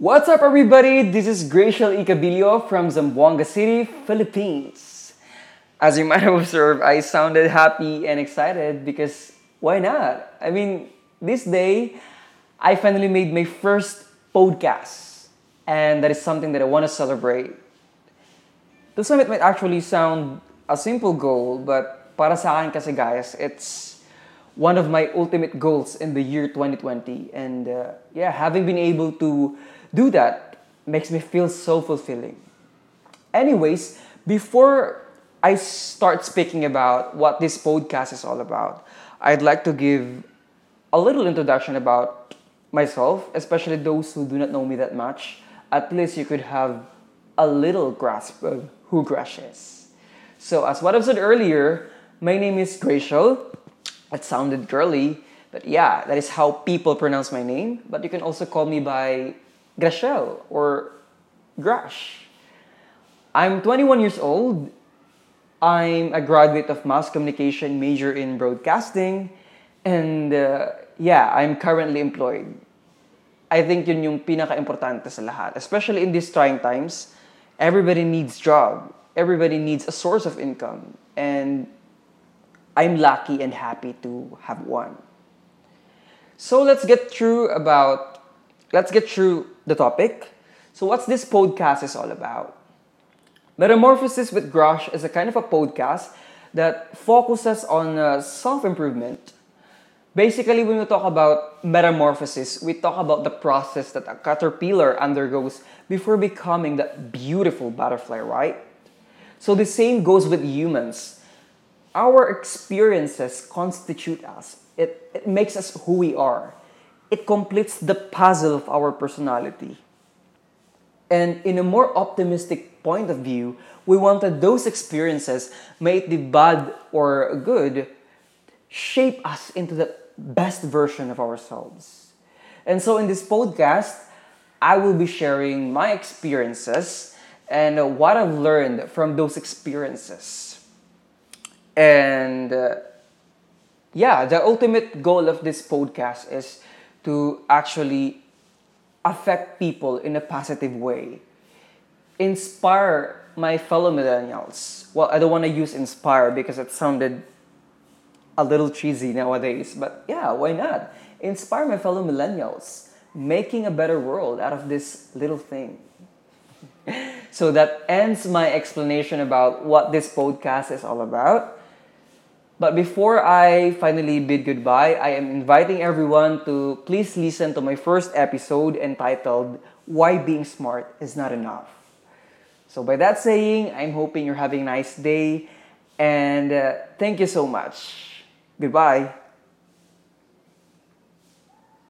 What's up, everybody? This is Gracial Icabilio from Zamboanga City, Philippines. As you might have observed, I sounded happy and excited because why not? I mean, this day, I finally made my first podcast, and that is something that I want to celebrate. The summit might actually sound a simple goal, but para sa akin kasi guys, it's one of my ultimate goals in the year 2020. And uh, yeah, having been able to do that makes me feel so fulfilling. Anyways, before I start speaking about what this podcast is all about, I'd like to give a little introduction about myself, especially those who do not know me that much. At least you could have a little grasp of who Grash is. So, as what I've said earlier, my name is Gracial. It sounded girly, but yeah, that is how people pronounce my name. But you can also call me by Grashel or Grash. I'm 21 years old. I'm a graduate of mass communication major in broadcasting. And uh, yeah, I'm currently employed. I think yun yung pinaka-importante sa lahat. Especially in these trying times, everybody needs job. Everybody needs a source of income. And I'm lucky and happy to have one. So let's get through about let's get through the topic. So what's this podcast is all about? Metamorphosis with Grosh is a kind of a podcast that focuses on uh, self-improvement. Basically, when we talk about metamorphosis, we talk about the process that a caterpillar undergoes before becoming that beautiful butterfly, right? So the same goes with humans. Our experiences constitute us. It, it makes us who we are. It completes the puzzle of our personality. And in a more optimistic point of view, we wanted those experiences, may it be bad or good, shape us into the best version of ourselves. And so in this podcast, I will be sharing my experiences and what I've learned from those experiences. And uh, yeah, the ultimate goal of this podcast is to actually affect people in a positive way. Inspire my fellow millennials. Well, I don't want to use inspire because it sounded a little cheesy nowadays, but yeah, why not? Inspire my fellow millennials, making a better world out of this little thing. so that ends my explanation about what this podcast is all about. But before I finally bid goodbye, I am inviting everyone to please listen to my first episode entitled Why Being Smart is Not Enough. So, by that saying, I'm hoping you're having a nice day and uh, thank you so much. Goodbye.